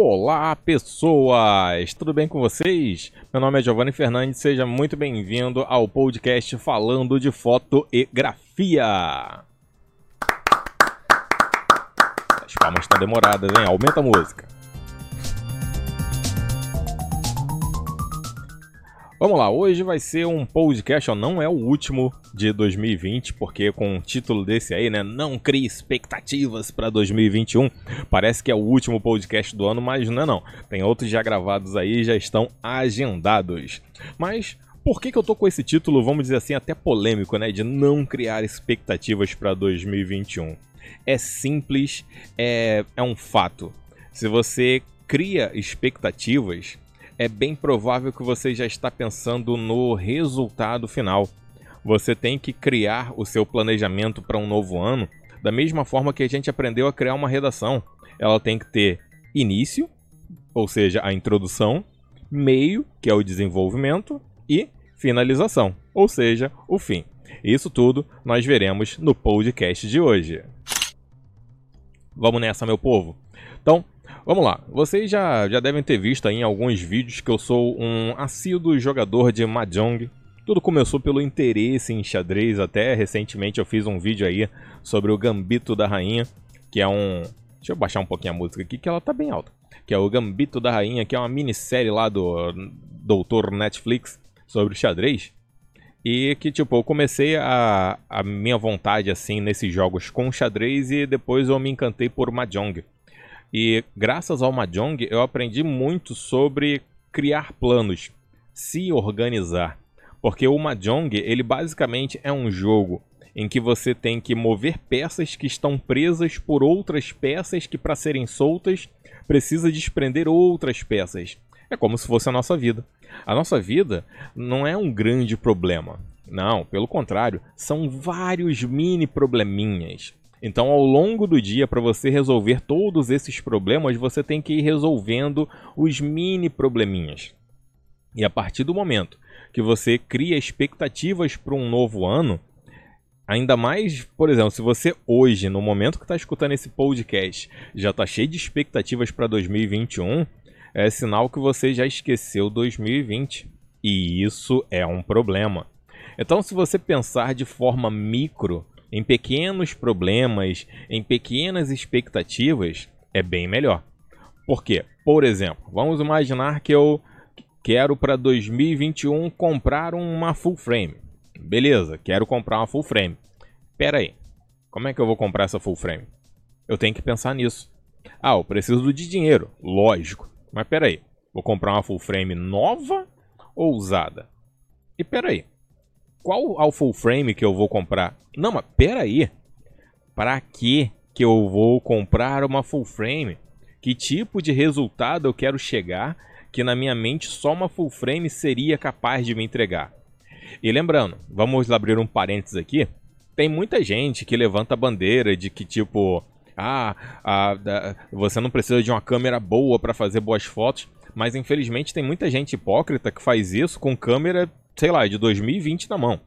Olá, pessoas! Tudo bem com vocês? Meu nome é Giovanni Fernandes, seja muito bem-vindo ao podcast falando de fotografia. As palmas estão demoradas, hein? Aumenta a música. Vamos lá, hoje vai ser um podcast, ó, não é o último de 2020, porque com um título desse aí, né, não crie expectativas para 2021, parece que é o último podcast do ano, mas não é não. Tem outros já gravados aí, já estão agendados. Mas por que, que eu tô com esse título, vamos dizer assim, até polêmico, né, de não criar expectativas para 2021? É simples, é, é um fato. Se você cria expectativas, é bem provável que você já está pensando no resultado final. Você tem que criar o seu planejamento para um novo ano da mesma forma que a gente aprendeu a criar uma redação. Ela tem que ter início, ou seja, a introdução, meio, que é o desenvolvimento, e finalização, ou seja, o fim. Isso tudo nós veremos no podcast de hoje. Vamos nessa, meu povo? Então, Vamos lá, vocês já, já devem ter visto aí em alguns vídeos que eu sou um assíduo jogador de Mahjong. Tudo começou pelo interesse em xadrez, até recentemente eu fiz um vídeo aí sobre o Gambito da Rainha, que é um... Deixa eu baixar um pouquinho a música aqui, que ela tá bem alta. Que é o Gambito da Rainha, que é uma minissérie lá do Doutor Netflix sobre xadrez. E que, tipo, eu comecei a, a minha vontade, assim, nesses jogos com xadrez e depois eu me encantei por Mahjong. E graças ao Mahjong eu aprendi muito sobre criar planos, se organizar. Porque o Mahjong, ele basicamente é um jogo em que você tem que mover peças que estão presas por outras peças que para serem soltas precisa desprender outras peças. É como se fosse a nossa vida. A nossa vida não é um grande problema. Não, pelo contrário, são vários mini probleminhas. Então, ao longo do dia, para você resolver todos esses problemas, você tem que ir resolvendo os mini probleminhas. E a partir do momento que você cria expectativas para um novo ano, ainda mais, por exemplo, se você hoje, no momento que está escutando esse podcast, já está cheio de expectativas para 2021, é sinal que você já esqueceu 2020. E isso é um problema. Então, se você pensar de forma micro, em pequenos problemas, em pequenas expectativas, é bem melhor. Por quê? Por exemplo, vamos imaginar que eu quero para 2021 comprar uma full frame. Beleza, quero comprar uma full frame. Pera aí, como é que eu vou comprar essa full frame? Eu tenho que pensar nisso. Ah, eu preciso de dinheiro, lógico. Mas pera aí, vou comprar uma full frame nova ou usada? E pera aí, qual ao full frame que eu vou comprar? Não, mas pera aí. Para que que eu vou comprar uma full frame? Que tipo de resultado eu quero chegar que na minha mente só uma full frame seria capaz de me entregar? E lembrando, vamos abrir um parênteses aqui. Tem muita gente que levanta a bandeira de que tipo, ah, a, a, você não precisa de uma câmera boa para fazer boas fotos, mas infelizmente tem muita gente hipócrita que faz isso com câmera sei lá, de 2020 na mão.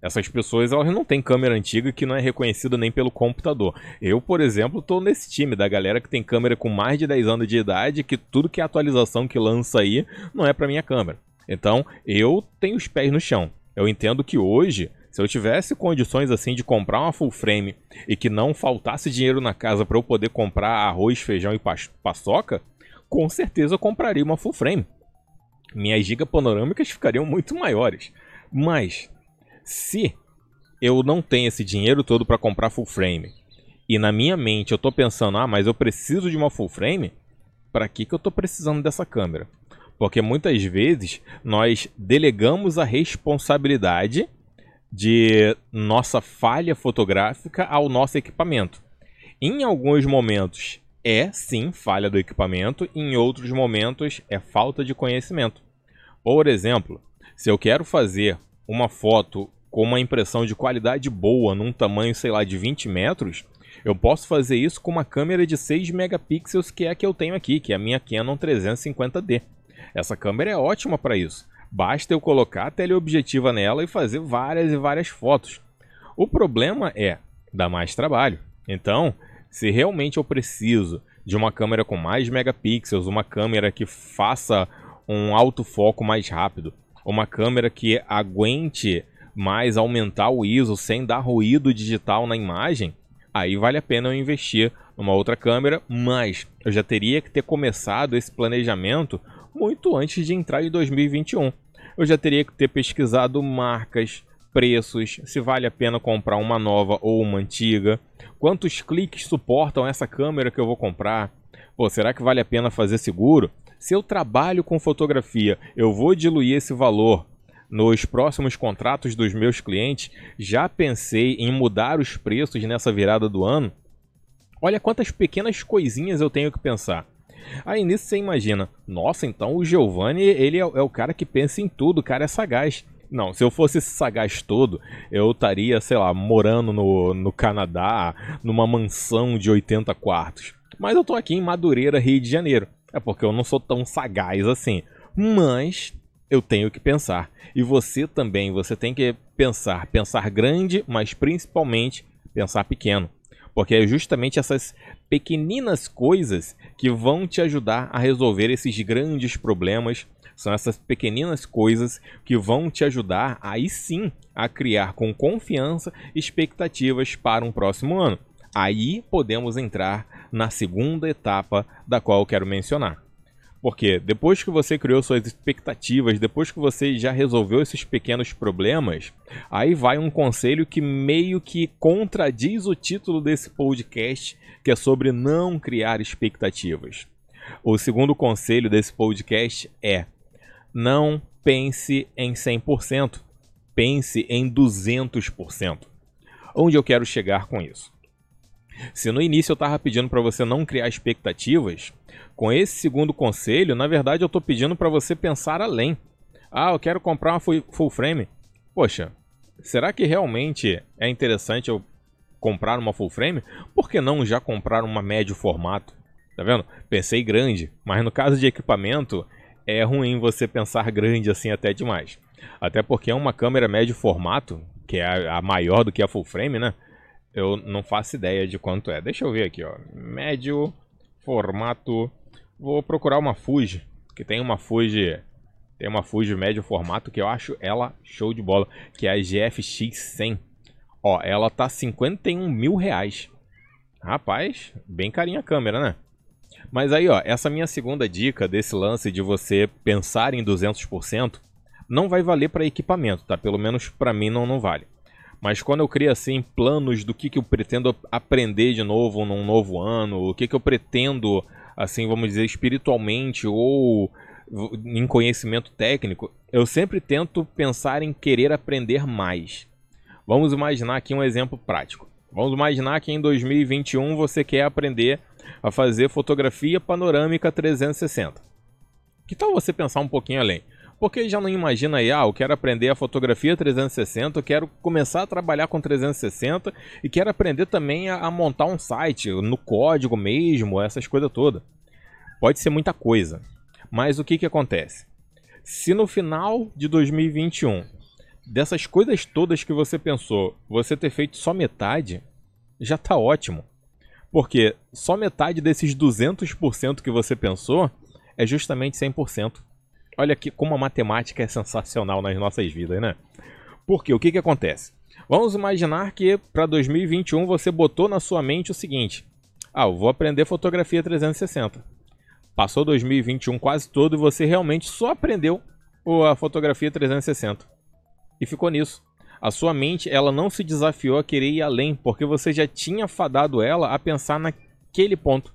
Essas pessoas elas não têm câmera antiga que não é reconhecida nem pelo computador. Eu, por exemplo, estou nesse time da galera que tem câmera com mais de 10 anos de idade, que tudo que é atualização que lança aí não é para minha câmera. Então, eu tenho os pés no chão. Eu entendo que hoje, se eu tivesse condições assim de comprar uma full frame e que não faltasse dinheiro na casa para eu poder comprar arroz, feijão e paçoca, com certeza eu compraria uma full frame minhas gigas panorâmicas ficariam muito maiores. Mas se eu não tenho esse dinheiro todo para comprar full frame e na minha mente eu estou pensando, ah, mas eu preciso de uma full frame, para que que eu estou precisando dessa câmera? Porque muitas vezes nós delegamos a responsabilidade de nossa falha fotográfica ao nosso equipamento. Em alguns momentos é sim falha do equipamento, em outros momentos é falta de conhecimento. Por exemplo, se eu quero fazer uma foto com uma impressão de qualidade boa num tamanho, sei lá, de 20 metros, eu posso fazer isso com uma câmera de 6 megapixels, que é a que eu tenho aqui, que é a minha Canon 350D. Essa câmera é ótima para isso. Basta eu colocar a teleobjetiva nela e fazer várias e várias fotos. O problema é dar mais trabalho. Então, se realmente eu preciso de uma câmera com mais megapixels, uma câmera que faça um autofoco mais rápido, uma câmera que aguente mais aumentar o ISO sem dar ruído digital na imagem, aí vale a pena eu investir numa outra câmera, mas eu já teria que ter começado esse planejamento muito antes de entrar em 2021. Eu já teria que ter pesquisado marcas, preços, se vale a pena comprar uma nova ou uma antiga, quantos cliques suportam essa câmera que eu vou comprar. Pô, será que vale a pena fazer seguro? Se eu trabalho com fotografia, eu vou diluir esse valor nos próximos contratos dos meus clientes. Já pensei em mudar os preços nessa virada do ano? Olha quantas pequenas coisinhas eu tenho que pensar. Aí nisso você imagina, nossa, então o Giovanni, ele é, é o cara que pensa em tudo, o cara é sagaz. Não, se eu fosse sagaz todo, eu estaria, sei lá, morando no, no Canadá, numa mansão de 80 quartos. Mas eu tô aqui em Madureira, Rio de Janeiro. É porque eu não sou tão sagaz assim. Mas eu tenho que pensar. E você também, você tem que pensar. Pensar grande, mas principalmente pensar pequeno. Porque é justamente essas pequeninas coisas que vão te ajudar a resolver esses grandes problemas. São essas pequeninas coisas que vão te ajudar aí sim a criar com confiança expectativas para um próximo ano. Aí podemos entrar na segunda etapa da qual eu quero mencionar. Porque depois que você criou suas expectativas, depois que você já resolveu esses pequenos problemas, aí vai um conselho que meio que contradiz o título desse podcast, que é sobre não criar expectativas. O segundo conselho desse podcast é: não pense em 100%, pense em 200%. Onde eu quero chegar com isso? Se no início eu estava pedindo para você não criar expectativas, com esse segundo conselho, na verdade eu estou pedindo para você pensar além. Ah, eu quero comprar uma full frame. Poxa, será que realmente é interessante eu comprar uma full frame? Por que não já comprar uma médio formato? Tá vendo? Pensei grande, mas no caso de equipamento é ruim você pensar grande assim até demais. Até porque é uma câmera médio formato, que é a maior do que a full frame, né? Eu não faço ideia de quanto é. Deixa eu ver aqui, ó. Médio formato. Vou procurar uma Fuji, que tem uma Fuji, tem uma Fuji médio formato que eu acho ela show de bola, que é a GFX 100. Ó, ela tá 51 mil reais. Rapaz, bem carinha a câmera, né? Mas aí, ó, essa minha segunda dica desse lance de você pensar em 200% não vai valer para equipamento, tá? Pelo menos para mim não, não vale. Mas quando eu crio assim planos do que, que eu pretendo aprender de novo num novo ano, o que, que eu pretendo, assim, vamos dizer, espiritualmente ou em conhecimento técnico, eu sempre tento pensar em querer aprender mais. Vamos imaginar aqui um exemplo prático. Vamos imaginar que em 2021 você quer aprender a fazer fotografia panorâmica 360. Que tal você pensar um pouquinho além? Porque já não imagina aí, ah, eu quero aprender a fotografia 360, eu quero começar a trabalhar com 360 e quero aprender também a, a montar um site no código mesmo, essas coisas todas. Pode ser muita coisa. Mas o que, que acontece? Se no final de 2021, dessas coisas todas que você pensou, você ter feito só metade, já está ótimo. Porque só metade desses 200% que você pensou é justamente 100%. Olha aqui como a matemática é sensacional nas nossas vidas, né? Porque o que, que acontece? Vamos imaginar que para 2021 você botou na sua mente o seguinte: ah, eu vou aprender fotografia 360. Passou 2021 quase todo e você realmente só aprendeu a fotografia 360. E ficou nisso. A sua mente ela não se desafiou a querer ir além, porque você já tinha fadado ela a pensar naquele ponto.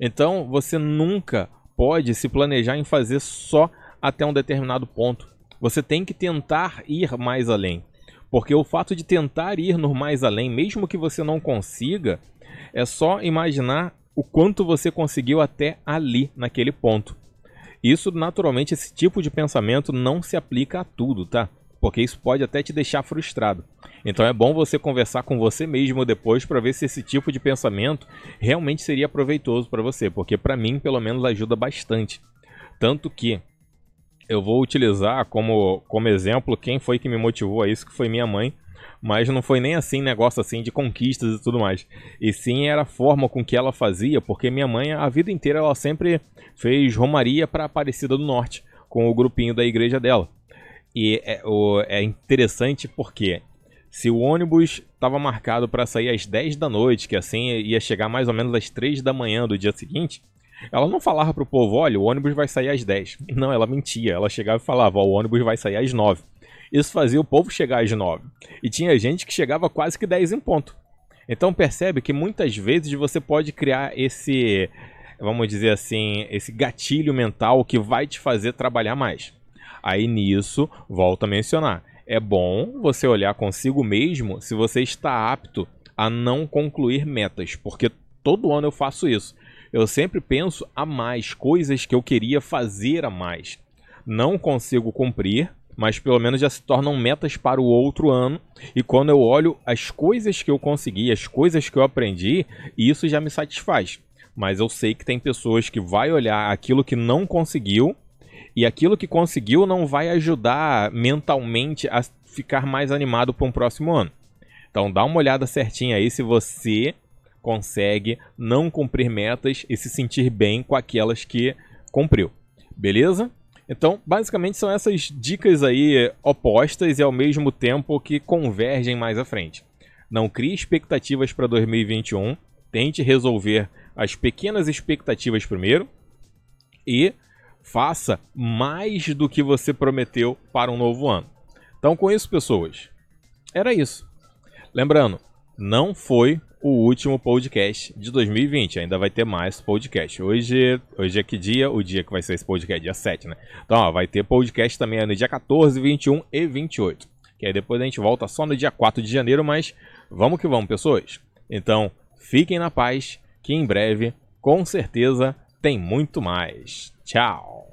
Então você nunca pode se planejar em fazer só até um determinado ponto. Você tem que tentar ir mais além. Porque o fato de tentar ir no mais além, mesmo que você não consiga, é só imaginar o quanto você conseguiu até ali, naquele ponto. Isso, naturalmente, esse tipo de pensamento não se aplica a tudo, tá? Porque isso pode até te deixar frustrado. Então é bom você conversar com você mesmo depois para ver se esse tipo de pensamento realmente seria proveitoso para você, porque para mim, pelo menos, ajuda bastante. Tanto que eu vou utilizar como, como exemplo quem foi que me motivou a isso, que foi minha mãe, mas não foi nem assim negócio assim de conquistas e tudo mais. E sim era a forma com que ela fazia, porque minha mãe a vida inteira ela sempre fez romaria para Aparecida do Norte com o grupinho da igreja dela. E é, o, é interessante porque se o ônibus estava marcado para sair às 10 da noite, que assim ia chegar mais ou menos às 3 da manhã do dia seguinte, ela não falava pro povo, olha, o ônibus vai sair às 10. Não, ela mentia. Ela chegava e falava, o ônibus vai sair às 9. Isso fazia o povo chegar às 9. E tinha gente que chegava quase que 10 em ponto. Então percebe que muitas vezes você pode criar esse, vamos dizer assim, esse gatilho mental que vai te fazer trabalhar mais. Aí nisso, volto a mencionar, é bom você olhar consigo mesmo se você está apto a não concluir metas, porque todo ano eu faço isso. Eu sempre penso a mais coisas que eu queria fazer a mais. Não consigo cumprir, mas pelo menos já se tornam metas para o outro ano. E quando eu olho as coisas que eu consegui, as coisas que eu aprendi, isso já me satisfaz. Mas eu sei que tem pessoas que vai olhar aquilo que não conseguiu e aquilo que conseguiu não vai ajudar mentalmente a ficar mais animado para um próximo ano. Então dá uma olhada certinha aí se você consegue não cumprir metas e se sentir bem com aquelas que cumpriu. Beleza? Então, basicamente são essas dicas aí opostas e ao mesmo tempo que convergem mais à frente. Não crie expectativas para 2021, tente resolver as pequenas expectativas primeiro e faça mais do que você prometeu para um novo ano. Então, com isso, pessoas, era isso. Lembrando, não foi o último podcast de 2020. Ainda vai ter mais podcast. Hoje, hoje é que dia? O dia que vai ser esse podcast, dia 7, né? Então, ó, vai ter podcast também no dia 14, 21 e 28. Que aí depois a gente volta só no dia 4 de janeiro, mas vamos que vamos, pessoas. Então, fiquem na paz, que em breve, com certeza, tem muito mais. Tchau!